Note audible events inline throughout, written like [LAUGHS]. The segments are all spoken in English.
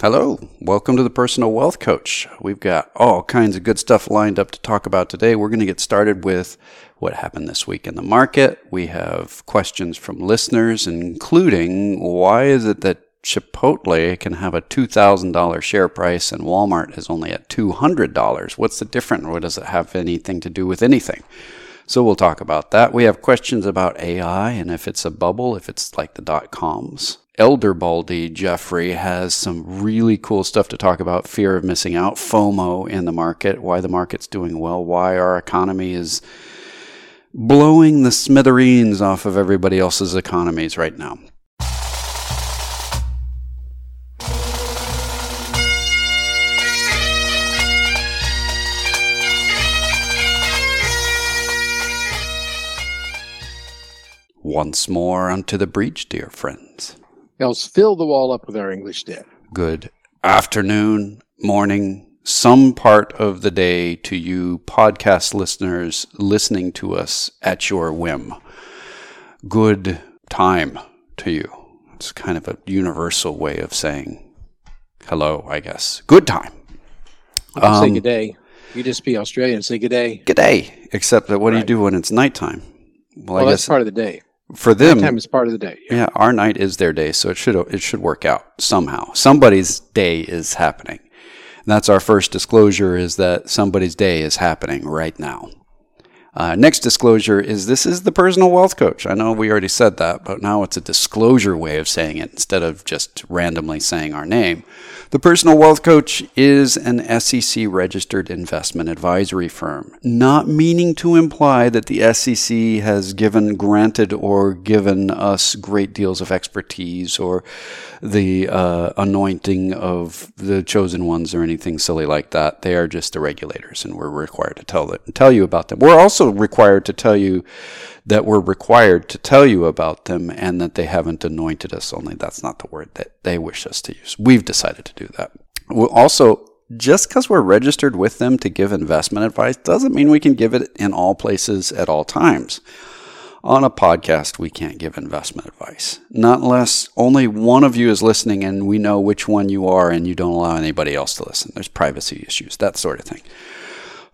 Hello, welcome to the Personal Wealth Coach. We've got all kinds of good stuff lined up to talk about today. We're going to get started with what happened this week in the market. We have questions from listeners, including why is it that Chipotle can have a $2,000 share price and Walmart is only at $200? What's the difference? What does it have anything to do with anything? So we'll talk about that. We have questions about AI and if it's a bubble, if it's like the dot coms. Elder Baldy Jeffrey has some really cool stuff to talk about fear of missing out, FOMO in the market, why the market's doing well, why our economy is blowing the smithereens off of everybody else's economies right now. Once more unto the breach, dear friends. Else fill the wall up with our English debt. Good afternoon, morning, some part of the day to you podcast listeners listening to us at your whim. Good time to you. It's kind of a universal way of saying hello, I guess. Good time. Um, say good day. You just be Australian. Say good day. Good day. Except that what right. do you do when it's nighttime? Well, well I that's guess part of the day for them time is part of the day yeah. yeah. our night is their day so it should it should work out somehow somebody's day is happening and that's our first disclosure is that somebody's day is happening right now uh, next disclosure is this is the personal wealth coach. I know we already said that, but now it's a disclosure way of saying it instead of just randomly saying our name. The personal wealth coach is an SEC registered investment advisory firm, not meaning to imply that the SEC has given, granted, or given us great deals of expertise or the uh, anointing of the chosen ones or anything silly like that. They are just the regulators, and we're required to tell tell you about them. We're also required to tell you that we're required to tell you about them, and that they haven't anointed us. Only that's not the word that they wish us to use. We've decided to do that. We'll also just because we're registered with them to give investment advice doesn't mean we can give it in all places at all times on a podcast, we can't give investment advice. Not unless only one of you is listening and we know which one you are and you don't allow anybody else to listen. There's privacy issues, that sort of thing.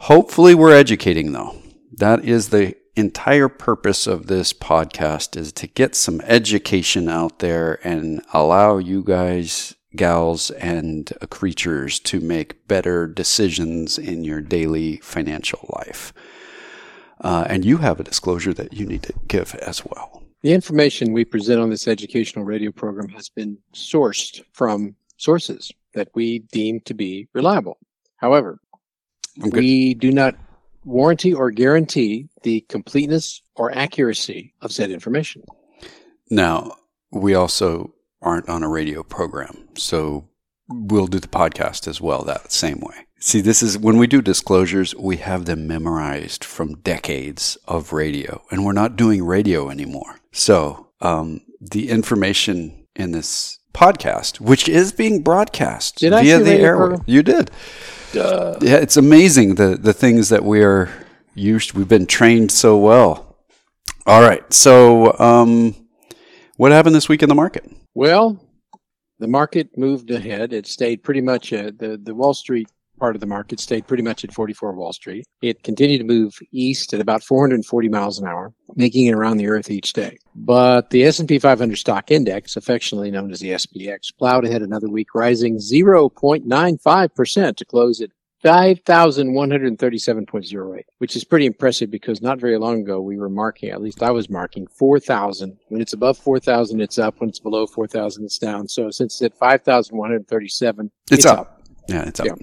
Hopefully, we're educating, though. That is the entire purpose of this podcast is to get some education out there and allow you guys gals and creatures to make better decisions in your daily financial life. Uh, and you have a disclosure that you need to give as well. The information we present on this educational radio program has been sourced from sources that we deem to be reliable. However, we do not warranty or guarantee the completeness or accuracy of said information. Now, we also aren't on a radio program, so we'll do the podcast as well that same way. See, this is when we do disclosures, we have them memorized from decades of radio, and we're not doing radio anymore. So, um, the information in this podcast, which is being broadcast did via the airway, you did. Duh. Yeah, it's amazing the the things that we are used. We've been trained so well. All right, so um, what happened this week in the market? Well, the market moved ahead. It stayed pretty much uh, the the Wall Street part of the market stayed pretty much at 44 Wall Street. It continued to move east at about 440 miles an hour, making it around the earth each day. But the S&P 500 stock index, affectionately known as the SPX, plowed ahead another week, rising 0.95% to close at 5,137.08, which is pretty impressive because not very long ago we were marking, at least I was marking 4,000. When it's above 4,000, it's up. When it's below 4,000, it's down. So since it's at 5,137, it's, it's up. up. Yeah, it's up. Yeah.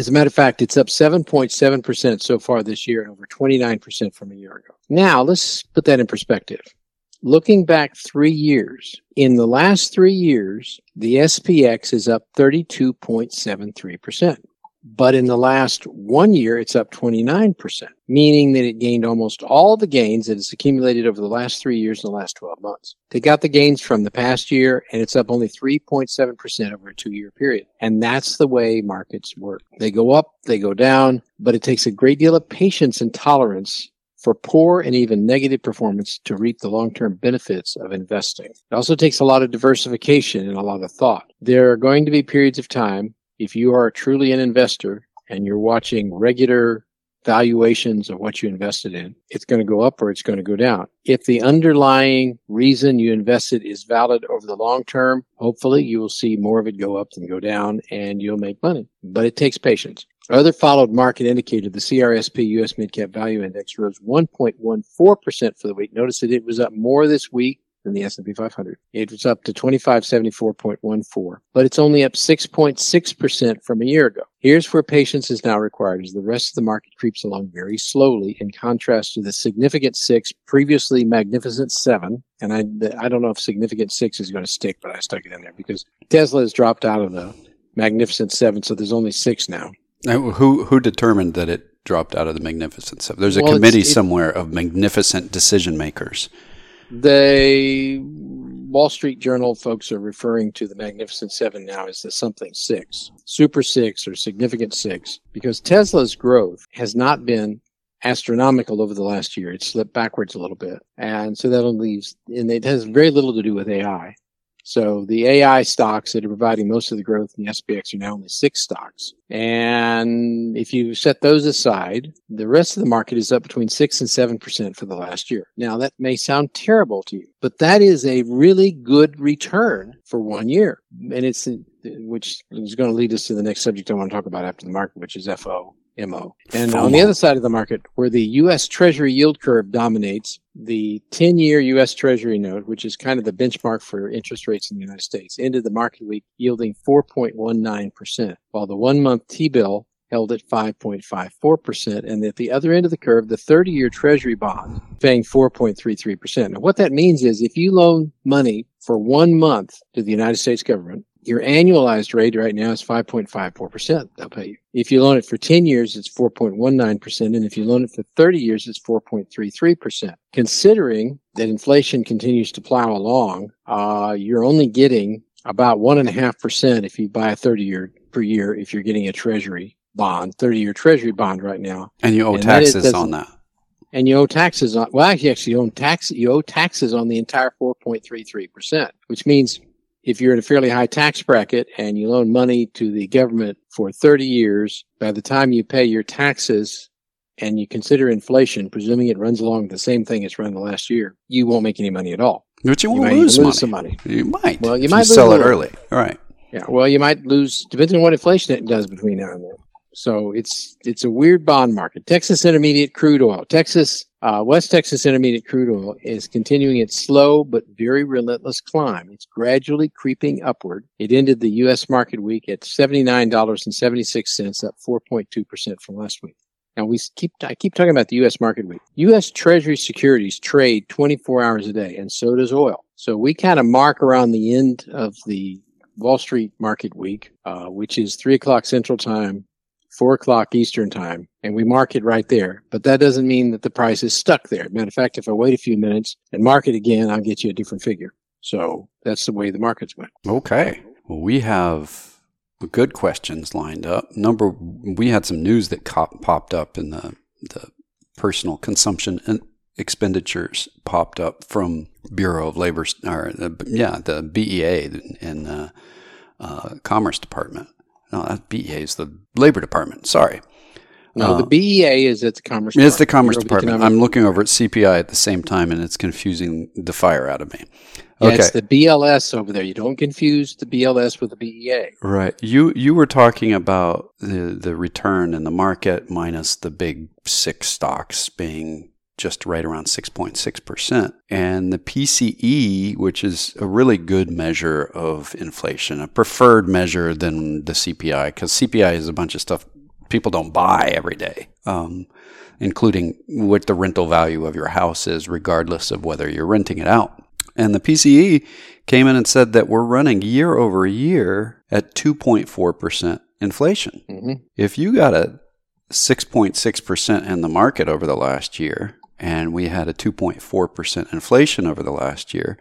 As a matter of fact, it's up 7.7% so far this year and over 29% from a year ago. Now, let's put that in perspective. Looking back three years, in the last three years, the SPX is up 32.73%. But in the last one year, it's up 29%, meaning that it gained almost all the gains that it's accumulated over the last three years and the last 12 months. They got the gains from the past year and it's up only 3.7% over a two year period. And that's the way markets work. They go up, they go down, but it takes a great deal of patience and tolerance for poor and even negative performance to reap the long term benefits of investing. It also takes a lot of diversification and a lot of thought. There are going to be periods of time, if you are truly an investor and you're watching regular valuations of what you invested in, it's going to go up or it's going to go down. If the underlying reason you invested is valid over the long term, hopefully you will see more of it go up than go down and you'll make money. But it takes patience. Other followed market indicator, the CRSP US Midcap Value Index rose 1.14% for the week. Notice that it was up more this week than the S&P 500. It was up to 2574.14, but it's only up 6.6% from a year ago. Here's where patience is now required as the rest of the market creeps along very slowly in contrast to the significant six, previously magnificent seven. And I, I don't know if significant six is going to stick, but I stuck it in there because Tesla has dropped out of the magnificent seven. So there's only six now. Now, who, who determined that it dropped out of the magnificent seven? There's a well, committee somewhere of magnificent decision makers the Wall Street Journal folks are referring to the Magnificent Seven now as the something six, super six or significant six, because Tesla's growth has not been astronomical over the last year. It slipped backwards a little bit. And so that leaves, and it has very little to do with AI. So the AI stocks that are providing most of the growth in the SPX are now only six stocks. And if you set those aside, the rest of the market is up between six and seven percent for the last year. Now that may sound terrible to you, but that is a really good return for one year. And it's, which is going to lead us to the next subject I want to talk about after the market, which is FO. MO. And on the other side of the market, where the U.S. Treasury yield curve dominates, the 10 year U.S. Treasury note, which is kind of the benchmark for interest rates in the United States, ended the market week yielding 4.19%, while the one month T bill held at 5.54%. And at the other end of the curve, the 30 year Treasury bond paying 4.33%. Now, what that means is if you loan money for one month to the United States government, your annualized rate right now is 5.54%. They'll pay you. If you loan it for 10 years, it's 4.19%. And if you loan it for 30 years, it's 4.33%. Considering that inflation continues to plow along, uh, you're only getting about 1.5% if you buy a 30 year per year if you're getting a treasury bond, 30 year treasury bond right now. And you owe and taxes that on that. And you owe taxes on, well, actually, actually you owe tax, you owe taxes on the entire 4.33%, which means if you're in a fairly high tax bracket and you loan money to the government for 30 years, by the time you pay your taxes and you consider inflation, presuming it runs along the same thing it's run the last year, you won't make any money at all. But you, you won't lose, lose money. some money. You might. Well, you might sell it early. All right. Yeah. Well, you might lose depending on what inflation it does between now and then. So it's it's a weird bond market. Texas Intermediate crude oil. Texas uh, West Texas Intermediate crude oil is continuing its slow but very relentless climb. It's gradually creeping upward. It ended the U.S. market week at seventy nine dollars and seventy six cents, up four point two percent from last week. Now we keep I keep talking about the U.S. market week. U.S. Treasury securities trade twenty four hours a day, and so does oil. So we kind of mark around the end of the Wall Street market week, uh, which is three o'clock Central Time, four o'clock Eastern time, and we mark it right there. But that doesn't mean that the price is stuck there. Matter of fact, if I wait a few minutes and mark it again, I'll get you a different figure. So that's the way the markets went. Okay. Well, we have good questions lined up. Number, we had some news that popped up in the the personal consumption and expenditures popped up from Bureau of Labor, or the, yeah, the BEA in uh, uh, Commerce Department. No, that BEA is the Labor Department. Sorry. No, uh, the BEA is at the Commerce. It's the Commerce Department. I'm looking over at CPI at the same time, and it's confusing the fire out of me. Okay. Yeah, it's the BLS over there. You don't confuse the BLS with the BEA. Right. You you were talking about the the return in the market minus the big six stocks being just right around 6.6%. And the PCE, which is a really good measure of inflation, a preferred measure than the CPI, because CPI is a bunch of stuff people don't buy every day, um, including what the rental value of your house is, regardless of whether you're renting it out. And the PCE came in and said that we're running year over year at 2.4% inflation. Mm-hmm. If you got a 6.6% in the market over the last year, and we had a 2.4% inflation over the last year,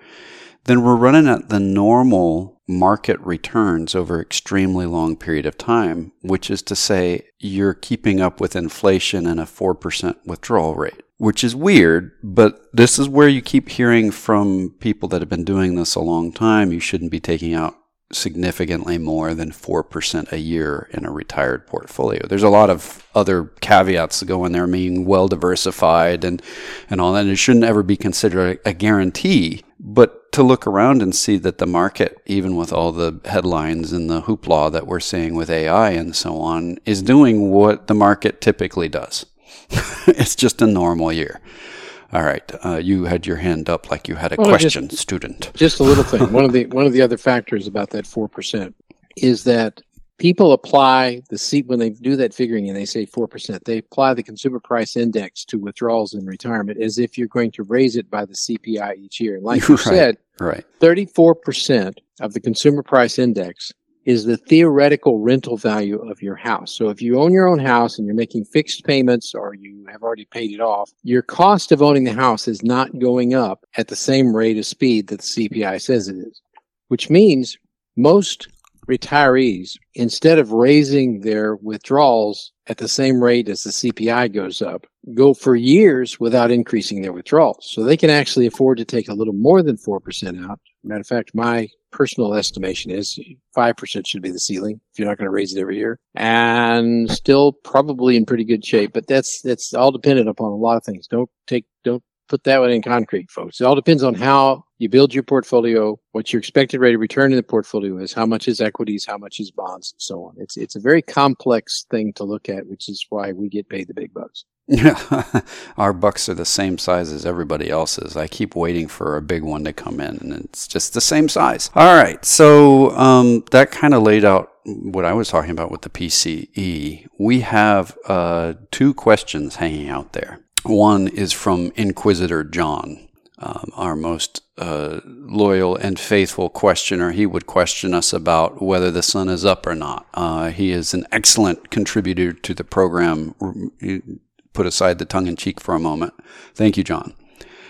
then we're running at the normal market returns over extremely long period of time, which is to say you're keeping up with inflation and a 4% withdrawal rate. which is weird, but this is where you keep hearing from people that have been doing this a long time. You shouldn't be taking out significantly more than 4% a year in a retired portfolio. There's a lot of other caveats that go in there, being well diversified and, and all that. And it shouldn't ever be considered a guarantee, but to look around and see that the market, even with all the headlines and the hoopla that we're seeing with AI and so on, is doing what the market typically does. [LAUGHS] it's just a normal year. All right, uh, you had your hand up like you had a well, question, just, student. Just a little thing. one of the one of the other factors about that four percent is that people apply the seat when they do that figuring and they say four percent. They apply the consumer price index to withdrawals in retirement as if you're going to raise it by the CPI each year. And like you [LAUGHS] right, said, right, thirty four percent of the consumer price index is the theoretical rental value of your house. So if you own your own house and you're making fixed payments or you have already paid it off, your cost of owning the house is not going up at the same rate of speed that the CPI says it is, which means most retirees, instead of raising their withdrawals at the same rate as the CPI goes up, go for years without increasing their withdrawals. So they can actually afford to take a little more than 4% out. Matter of fact, my personal estimation is 5% should be the ceiling if you're not going to raise it every year and still probably in pretty good shape. But that's, that's all dependent upon a lot of things. Don't take, don't put that one in concrete, folks. It all depends on how you build your portfolio, what your expected rate of return in the portfolio is, how much is equities, how much is bonds, and so on. It's, it's a very complex thing to look at, which is why we get paid the big bucks. Yeah, [LAUGHS] our bucks are the same size as everybody else's. I keep waiting for a big one to come in, and it's just the same size. All right, so um, that kind of laid out what I was talking about with the PCE. We have uh, two questions hanging out there. One is from Inquisitor John, um, our most uh, loyal and faithful questioner. He would question us about whether the sun is up or not. Uh, he is an excellent contributor to the program put aside the tongue in cheek for a moment. Thank you, John.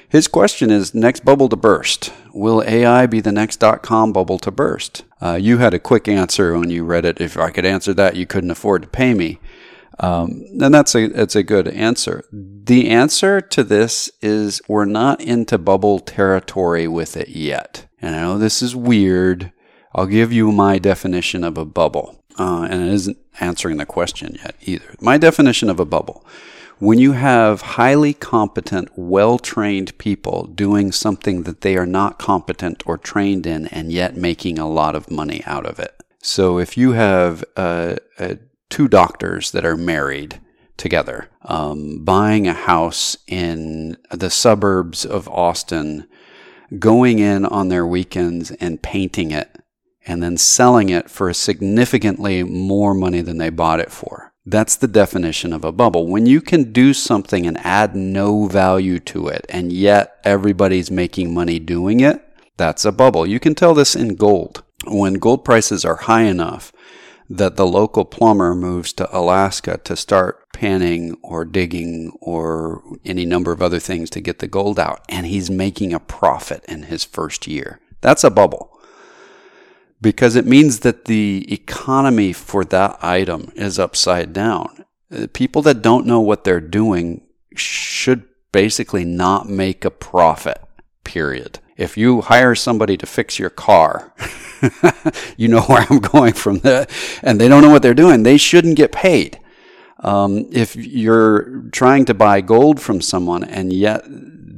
His question is next bubble to burst. Will AI be the next dot com bubble to burst? Uh, you had a quick answer when you read it. If I could answer that, you couldn't afford to pay me. Um, and that's a that's a good answer. The answer to this is we're not into bubble territory with it yet. And I know this is weird. I'll give you my definition of a bubble, uh, and it isn't answering the question yet either. My definition of a bubble when you have highly competent, well trained people doing something that they are not competent or trained in and yet making a lot of money out of it. So if you have uh, uh, two doctors that are married together, um, buying a house in the suburbs of Austin, going in on their weekends and painting it, and then selling it for significantly more money than they bought it for that's the definition of a bubble. When you can do something and add no value to it, and yet everybody's making money doing it, that's a bubble. You can tell this in gold. When gold prices are high enough that the local plumber moves to Alaska to start panning or digging or any number of other things to get the gold out, and he's making a profit in his first year, that's a bubble because it means that the economy for that item is upside down. Uh, people that don't know what they're doing should basically not make a profit, period. If you hire somebody to fix your car, [LAUGHS] you know where I'm going from that, and they don't know what they're doing, they shouldn't get paid. Um, if you're trying to buy gold from someone and yet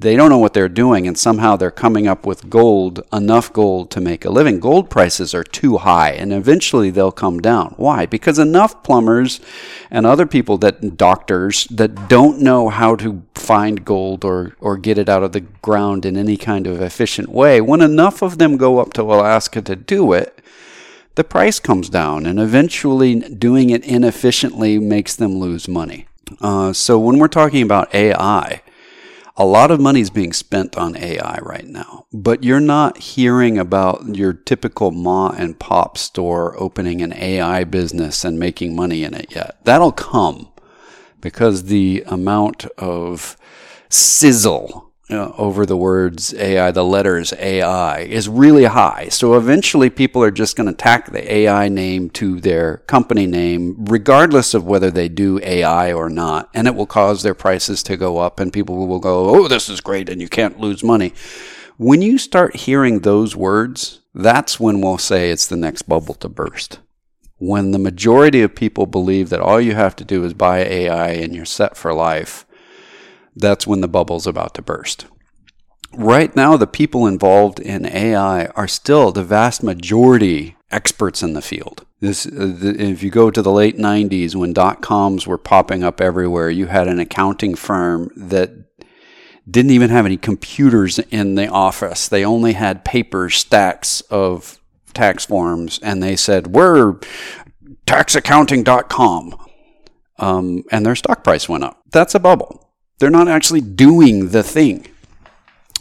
they don't know what they're doing and somehow they're coming up with gold, enough gold to make a living. Gold prices are too high and eventually they'll come down. Why? Because enough plumbers and other people that doctors that don't know how to find gold or, or get it out of the ground in any kind of efficient way, when enough of them go up to Alaska to do it, the price comes down and eventually doing it inefficiently makes them lose money. Uh, so when we're talking about AI, a lot of money is being spent on AI right now, but you're not hearing about your typical ma and pop store opening an AI business and making money in it yet. That'll come because the amount of sizzle uh, over the words AI, the letters AI, is really high. So eventually people are just going to tack the AI name to their company name, regardless of whether they do AI or not. And it will cause their prices to go up, and people will go, oh, this is great, and you can't lose money. When you start hearing those words, that's when we'll say it's the next bubble to burst. When the majority of people believe that all you have to do is buy AI and you're set for life, that's when the bubble's about to burst. Right now, the people involved in AI are still the vast majority experts in the field. This, uh, if you go to the late 90s when dot coms were popping up everywhere, you had an accounting firm that didn't even have any computers in the office. They only had paper stacks of tax forms, and they said, We're taxaccounting.com. Um, and their stock price went up. That's a bubble. They're not actually doing the thing.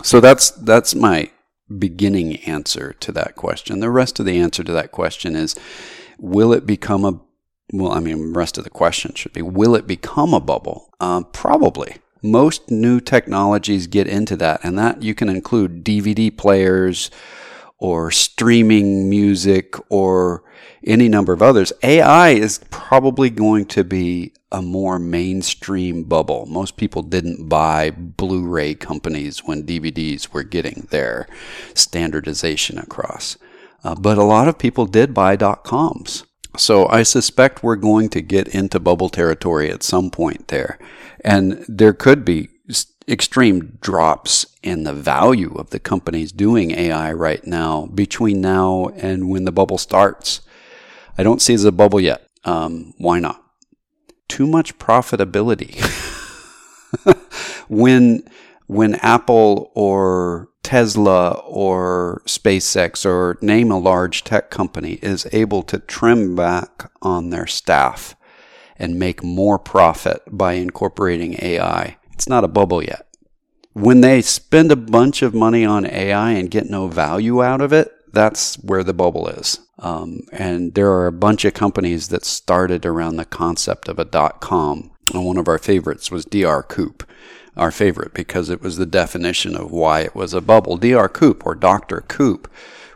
So that's that's my beginning answer to that question. The rest of the answer to that question is will it become a well, I mean, rest of the question should be will it become a bubble? Uh, probably. Most new technologies get into that, and that you can include DVD players or streaming music or any number of others. AI is probably going to be a more mainstream bubble. Most people didn't buy Blu ray companies when DVDs were getting their standardization across. Uh, but a lot of people did buy dot coms. So I suspect we're going to get into bubble territory at some point there. And there could be extreme drops in the value of the companies doing AI right now between now and when the bubble starts. I don't see the bubble yet. Um, why not? Too much profitability. [LAUGHS] when when Apple or Tesla or SpaceX or name a large tech company is able to trim back on their staff and make more profit by incorporating AI, it's not a bubble yet. When they spend a bunch of money on AI and get no value out of it, that's where the bubble is. Um, and there are a bunch of companies that started around the concept of a dot com. And one of our favorites was DR Koop, our favorite because it was the definition of why it was a bubble. DR Koop or Dr. Koop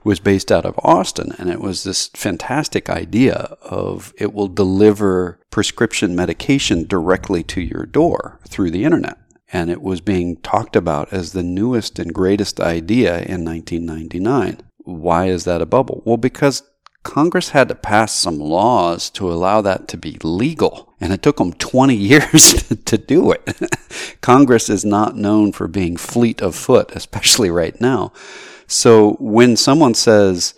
was based out of Austin, and it was this fantastic idea of it will deliver prescription medication directly to your door through the internet. And it was being talked about as the newest and greatest idea in 1999. Why is that a bubble? Well, because Congress had to pass some laws to allow that to be legal. And it took them 20 [LAUGHS] years to do it. [LAUGHS] Congress is not known for being fleet of foot, especially right now. So when someone says,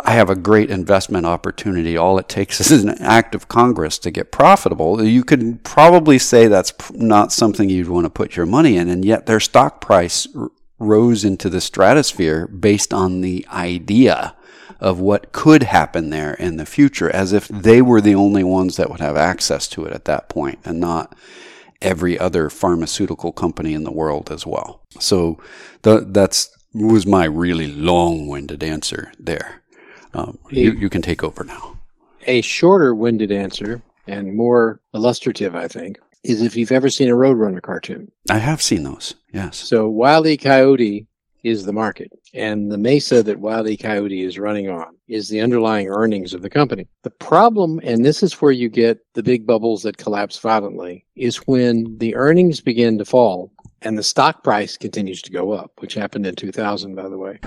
I have a great investment opportunity, all it takes is an act of Congress to get profitable, you could probably say that's not something you'd want to put your money in. And yet their stock price rose into the stratosphere based on the idea of what could happen there in the future, as if they were the only ones that would have access to it at that point and not every other pharmaceutical company in the world as well. So the, that's was my really long-winded answer there. Um, a, you, you can take over now. A shorter-winded answer and more illustrative, I think, is if you've ever seen a Roadrunner cartoon. I have seen those. Yes. So Wile E. Coyote is the market. And the mesa that Wile E. Coyote is running on is the underlying earnings of the company. The problem, and this is where you get the big bubbles that collapse violently, is when the earnings begin to fall and the stock price continues to go up, which happened in 2000, by the way.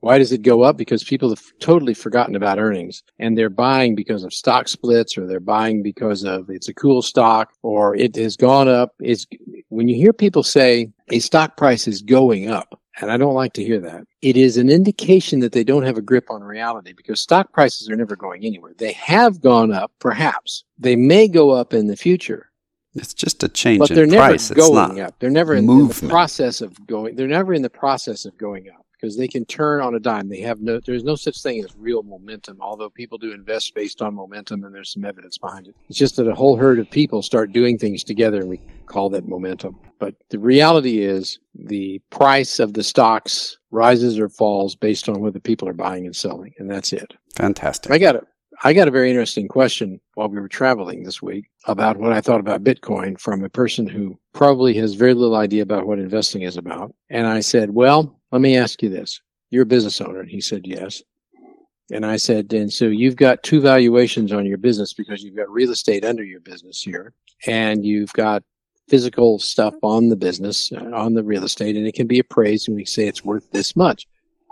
Why does it go up? Because people have totally forgotten about earnings and they're buying because of stock splits or they're buying because of it's a cool stock or it has gone up. It's when you hear people say a stock price is going up, and I don't like to hear that. It is an indication that they don't have a grip on reality because stock prices are never going anywhere. They have gone up, perhaps. They may go up in the future. It's just a change but they're in never price. going up. They're never in, in the process of going. They're never in the process of going up because they can turn on a dime. They have no, there's no such thing as real momentum, although people do invest based on momentum and there's some evidence behind it. It's just that a whole herd of people start doing things together and we call that momentum. But the reality is the price of the stocks rises or falls based on whether people are buying and selling. And that's it. Fantastic. I got it. I got a very interesting question while we were traveling this week about what I thought about Bitcoin from a person who probably has very little idea about what investing is about. And I said, Well, let me ask you this. You're a business owner. And he said, Yes. And I said, and so you've got two valuations on your business because you've got real estate under your business here and you've got physical stuff on the business, uh, on the real estate, and it can be appraised and we say it's worth this much.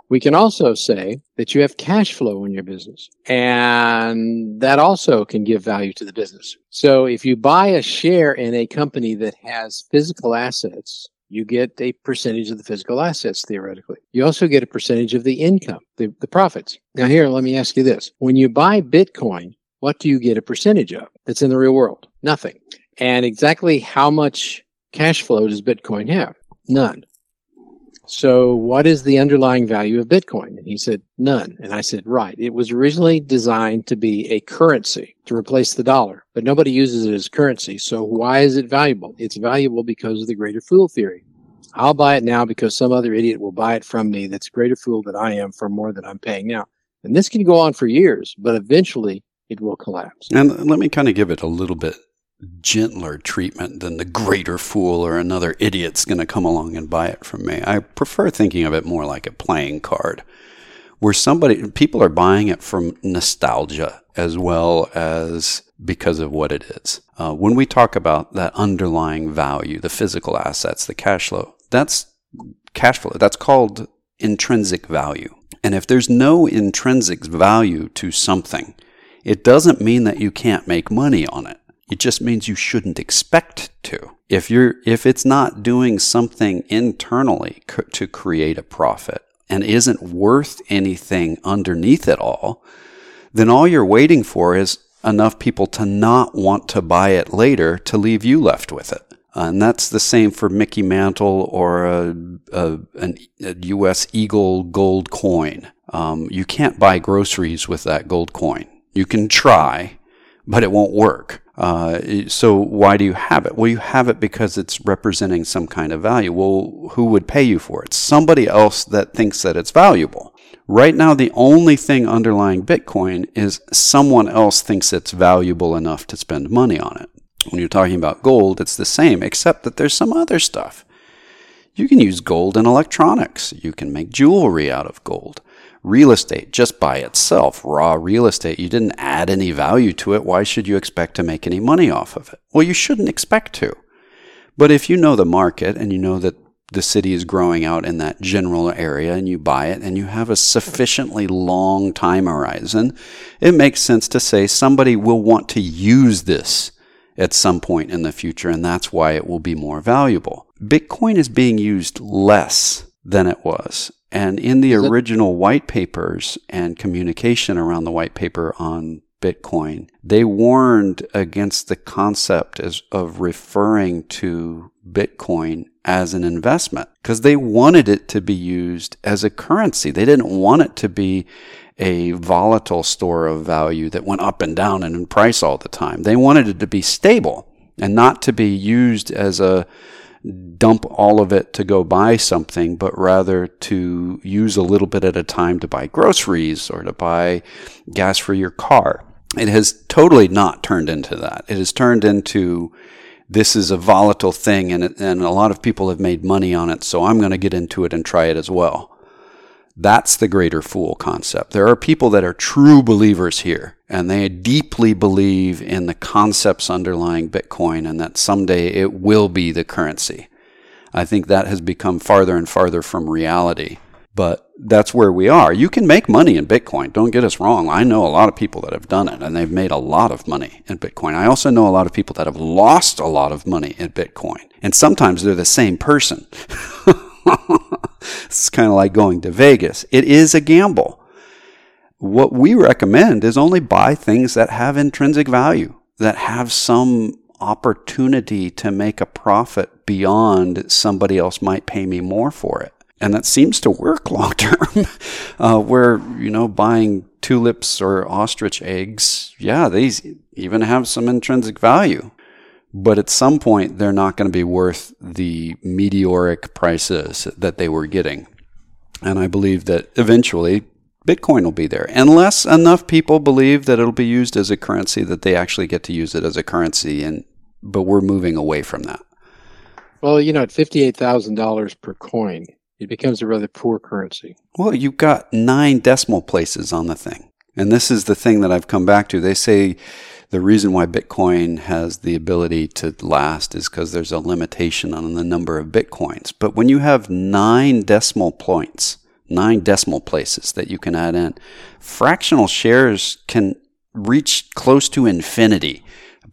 We can also say that you have cash flow in your business and that also can give value to the business. So if you buy a share in a company that has physical assets, you get a percentage of the physical assets theoretically. You also get a percentage of the income, the, the profits. Now here, let me ask you this. When you buy Bitcoin, what do you get a percentage of that's in the real world? Nothing. And exactly how much cash flow does Bitcoin have? None. So what is the underlying value of Bitcoin? And he said, none. And I said, right. It was originally designed to be a currency to replace the dollar, but nobody uses it as currency. So why is it valuable? It's valuable because of the greater fool theory. I'll buy it now because some other idiot will buy it from me that's greater fool than I am for more than I'm paying now. And this can go on for years, but eventually it will collapse. And let me kind of give it a little bit gentler treatment than the greater fool or another idiot's going to come along and buy it from me. I prefer thinking of it more like a playing card where somebody people are buying it from nostalgia as well as because of what it is. Uh, when we talk about that underlying value, the physical assets, the cash flow, that's cash flow. That's called intrinsic value. And if there's no intrinsic value to something, it doesn't mean that you can't make money on it. It just means you shouldn't expect to. If you're if it's not doing something internally to create a profit and isn't worth anything underneath it all, then all you're waiting for is enough people to not want to buy it later to leave you left with it. And that's the same for Mickey Mantle or a, a, an, a U.S. Eagle gold coin. Um, you can't buy groceries with that gold coin. You can try, but it won't work. Uh, so why do you have it? Well, you have it because it's representing some kind of value. Well, who would pay you for it? Somebody else that thinks that it's valuable. Right now, the only thing underlying Bitcoin is someone else thinks it's valuable enough to spend money on it. When you're talking about gold, it's the same, except that there's some other stuff. You can use gold in electronics. You can make jewelry out of gold real estate just by itself, raw real estate, you didn't add any value to it. Why should you expect to make any money off of it? Well, you shouldn't expect to. But if you know the market and you know that the city is growing out in that general area and you buy it and you have a sufficiently long time horizon, it makes sense to say somebody will want to use this at some point in the future and that's why it will be more valuable. Bitcoin is being used less than it was. And in the original white papers and communication around the white paper on Bitcoin, they warned against the concept as, of referring to Bitcoin as an investment because they wanted it to be used as a currency. They didn't want it to be a volatile store of value that went up and down in price all the time. They wanted it to be stable and not to be used as a dump all of it to go buy something, but rather to use a little bit at a time to buy groceries or to buy gas for your car. It has totally not turned into that. It has turned into this is a volatile thing and, and a lot of people have made money on it, so I'm going to get into it and try it as well. That's the greater fool concept. There are people that are true believers here, and they deeply believe in the concepts underlying Bitcoin and that someday it will be the currency. I think that has become farther and farther from reality. But that's where we are. You can make money in Bitcoin. Don't get us wrong. I know a lot of people that have done it and they've made a lot of money in Bitcoin. I also know a lot of people that have lost a lot of money in Bitcoin. And sometimes they're the same person. [LAUGHS] it's kind of like going to Vegas. It is a gamble. What we recommend is only buy things that have intrinsic value, that have some opportunity to make a profit beyond somebody else might pay me more for it. And that seems to work [LAUGHS] long term, uh, where, you know, buying tulips or ostrich eggs, yeah, these even have some intrinsic value. But at some point, they're not going to be worth the meteoric prices that they were getting. And I believe that eventually Bitcoin will be there unless enough people believe that it'll be used as a currency that they actually get to use it as a currency and but we're moving away from that. Well, you know, at $58,000 per coin, it becomes a rather poor currency. Well, you've got 9 decimal places on the thing. And this is the thing that I've come back to. They say the reason why Bitcoin has the ability to last is because there's a limitation on the number of Bitcoins. But when you have nine decimal points, nine decimal places that you can add in, fractional shares can reach close to infinity,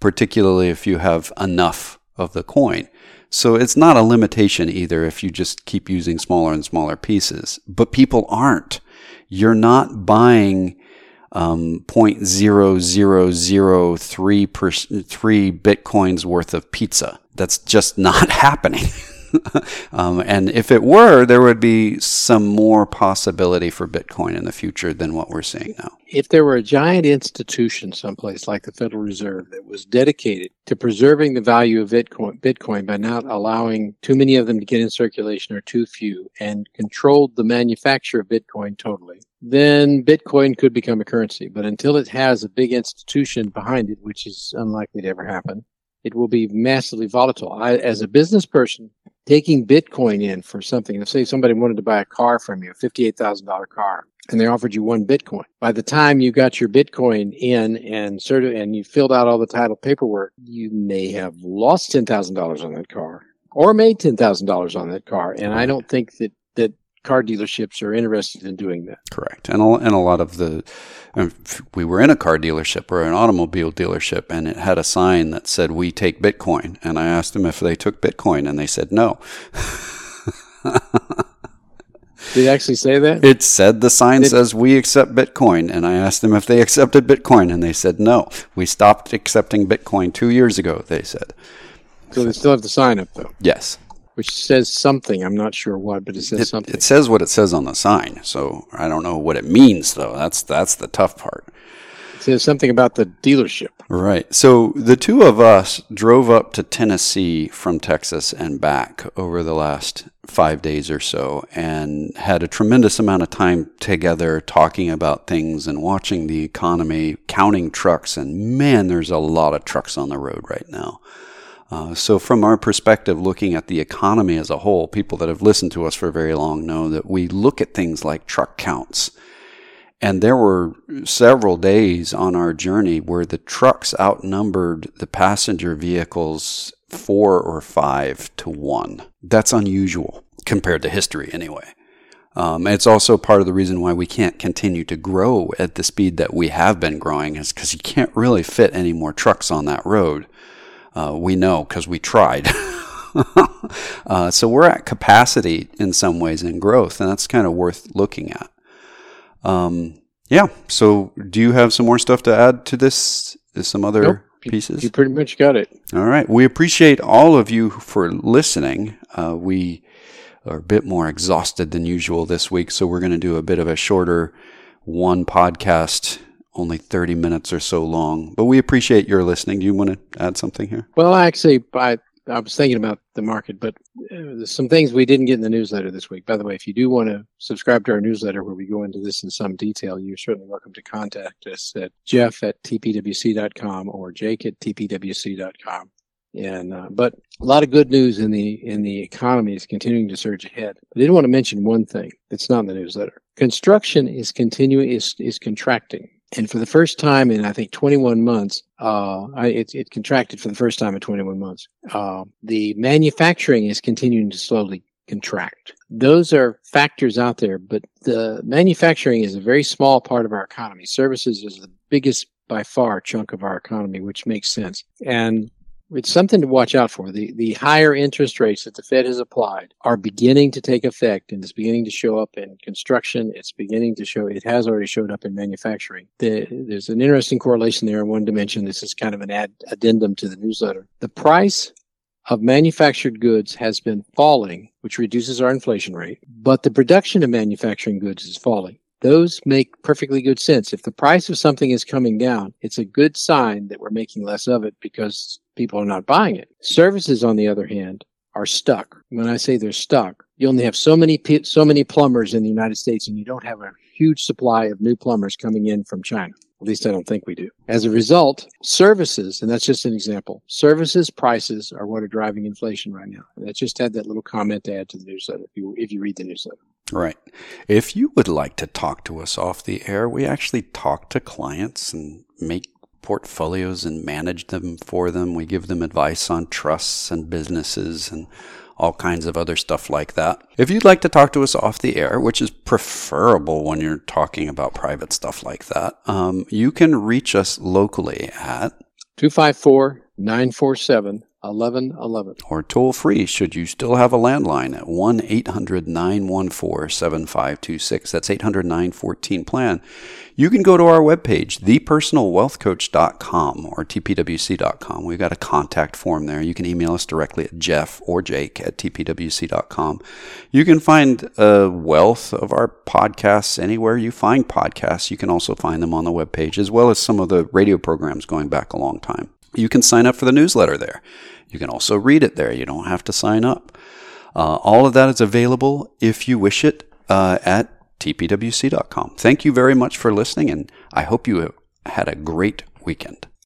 particularly if you have enough of the coin. So it's not a limitation either if you just keep using smaller and smaller pieces. But people aren't. You're not buying um, 0.0003 per, three bitcoins worth of pizza. That's just [LAUGHS] not happening. [LAUGHS] um, and if it were, there would be some more possibility for Bitcoin in the future than what we're seeing now. If there were a giant institution someplace like the Federal Reserve that was dedicated to preserving the value of Bitcoin, Bitcoin by not allowing too many of them to get in circulation or too few, and controlled the manufacture of Bitcoin totally, then Bitcoin could become a currency. But until it has a big institution behind it, which is unlikely to ever happen, it will be massively volatile. I, as a business person, taking Bitcoin in for something, let's say somebody wanted to buy a car from you, a $58,000 car, and they offered you one Bitcoin. By the time you got your Bitcoin in and sort of, and you filled out all the title paperwork, you may have lost $10,000 on that car or made $10,000 on that car. And I don't think that car dealerships are interested in doing that. Correct. And a, and a lot of the, we were in a car dealership or an automobile dealership and it had a sign that said, we take Bitcoin. And I asked them if they took Bitcoin and they said no. [LAUGHS] Did it actually say that? It said the sign Did, says we accept Bitcoin, and I asked them if they accepted Bitcoin, and they said no. We stopped accepting Bitcoin two years ago. They said. So they still have the sign up though. Yes which says something. I'm not sure what, but it says it, something. It says what it says on the sign, so I don't know what it means though. That's that's the tough part. It says something about the dealership. Right. So the two of us drove up to Tennessee from Texas and back over the last five days or so and had a tremendous amount of time together talking about things and watching the economy, counting trucks, and man, there's a lot of trucks on the road right now. Uh, so, from our perspective, looking at the economy as a whole, people that have listened to us for very long know that we look at things like truck counts. And there were several days on our journey where the trucks outnumbered the passenger vehicles four or five to one. That's unusual compared to history, anyway. Um, it's also part of the reason why we can't continue to grow at the speed that we have been growing, is because you can't really fit any more trucks on that road. Uh, we know because we tried. [LAUGHS] uh, so we're at capacity in some ways in growth, and that's kind of worth looking at. Um, yeah. So, do you have some more stuff to add to this? Some other nope. pieces? You pretty much got it. All right. We appreciate all of you for listening. Uh, we are a bit more exhausted than usual this week, so we're going to do a bit of a shorter one podcast only 30 minutes or so long. But we appreciate your listening. Do you want to add something here? Well, actually, I, I was thinking about the market, but uh, some things we didn't get in the newsletter this week. By the way, if you do want to subscribe to our newsletter where we go into this in some detail, you're certainly welcome to contact us at jeff at tpwc.com or jake at tpwc.com. And uh, but a lot of good news in the in the economy is continuing to surge ahead. I did want to mention one thing that's not in the newsletter. Construction is continuing is is contracting. And for the first time in, I think, 21 months, uh, it, it contracted for the first time in 21 months. Uh, the manufacturing is continuing to slowly contract. Those are factors out there, but the manufacturing is a very small part of our economy. Services is the biggest by far chunk of our economy, which makes sense. And it's something to watch out for. The the higher interest rates that the Fed has applied are beginning to take effect and it's beginning to show up in construction. It's beginning to show, it has already showed up in manufacturing. The, there's an interesting correlation there in one dimension. This is kind of an ad, addendum to the newsletter. The price of manufactured goods has been falling, which reduces our inflation rate, but the production of manufacturing goods is falling those make perfectly good sense. If the price of something is coming down, it's a good sign that we're making less of it because people are not buying it. Services, on the other hand, are stuck. When I say they're stuck, you only have so many so many plumbers in the United States, and you don't have a huge supply of new plumbers coming in from China. At least I don't think we do. As a result, services, and that's just an example, services prices are what are driving inflation right now. And I just had that little comment to add to the newsletter if you, if you read the newsletter. Right. If you would like to talk to us off the air, we actually talk to clients and make portfolios and manage them for them. We give them advice on trusts and businesses and all kinds of other stuff like that. If you'd like to talk to us off the air, which is preferable when you're talking about private stuff like that, um, you can reach us locally at 254 947 1111. Or toll free should you still have a landline at 1 800 914 7526. That's 800 914 plan. You can go to our webpage, thepersonalwealthcoach.com or tpwc.com. We've got a contact form there. You can email us directly at jeff or jake at tpwc.com. You can find a wealth of our podcasts anywhere you find podcasts. You can also find them on the webpage, as well as some of the radio programs going back a long time. You can sign up for the newsletter there. You can also read it there. You don't have to sign up. Uh, all of that is available if you wish it uh, at tpwc.com. Thank you very much for listening, and I hope you had a great weekend.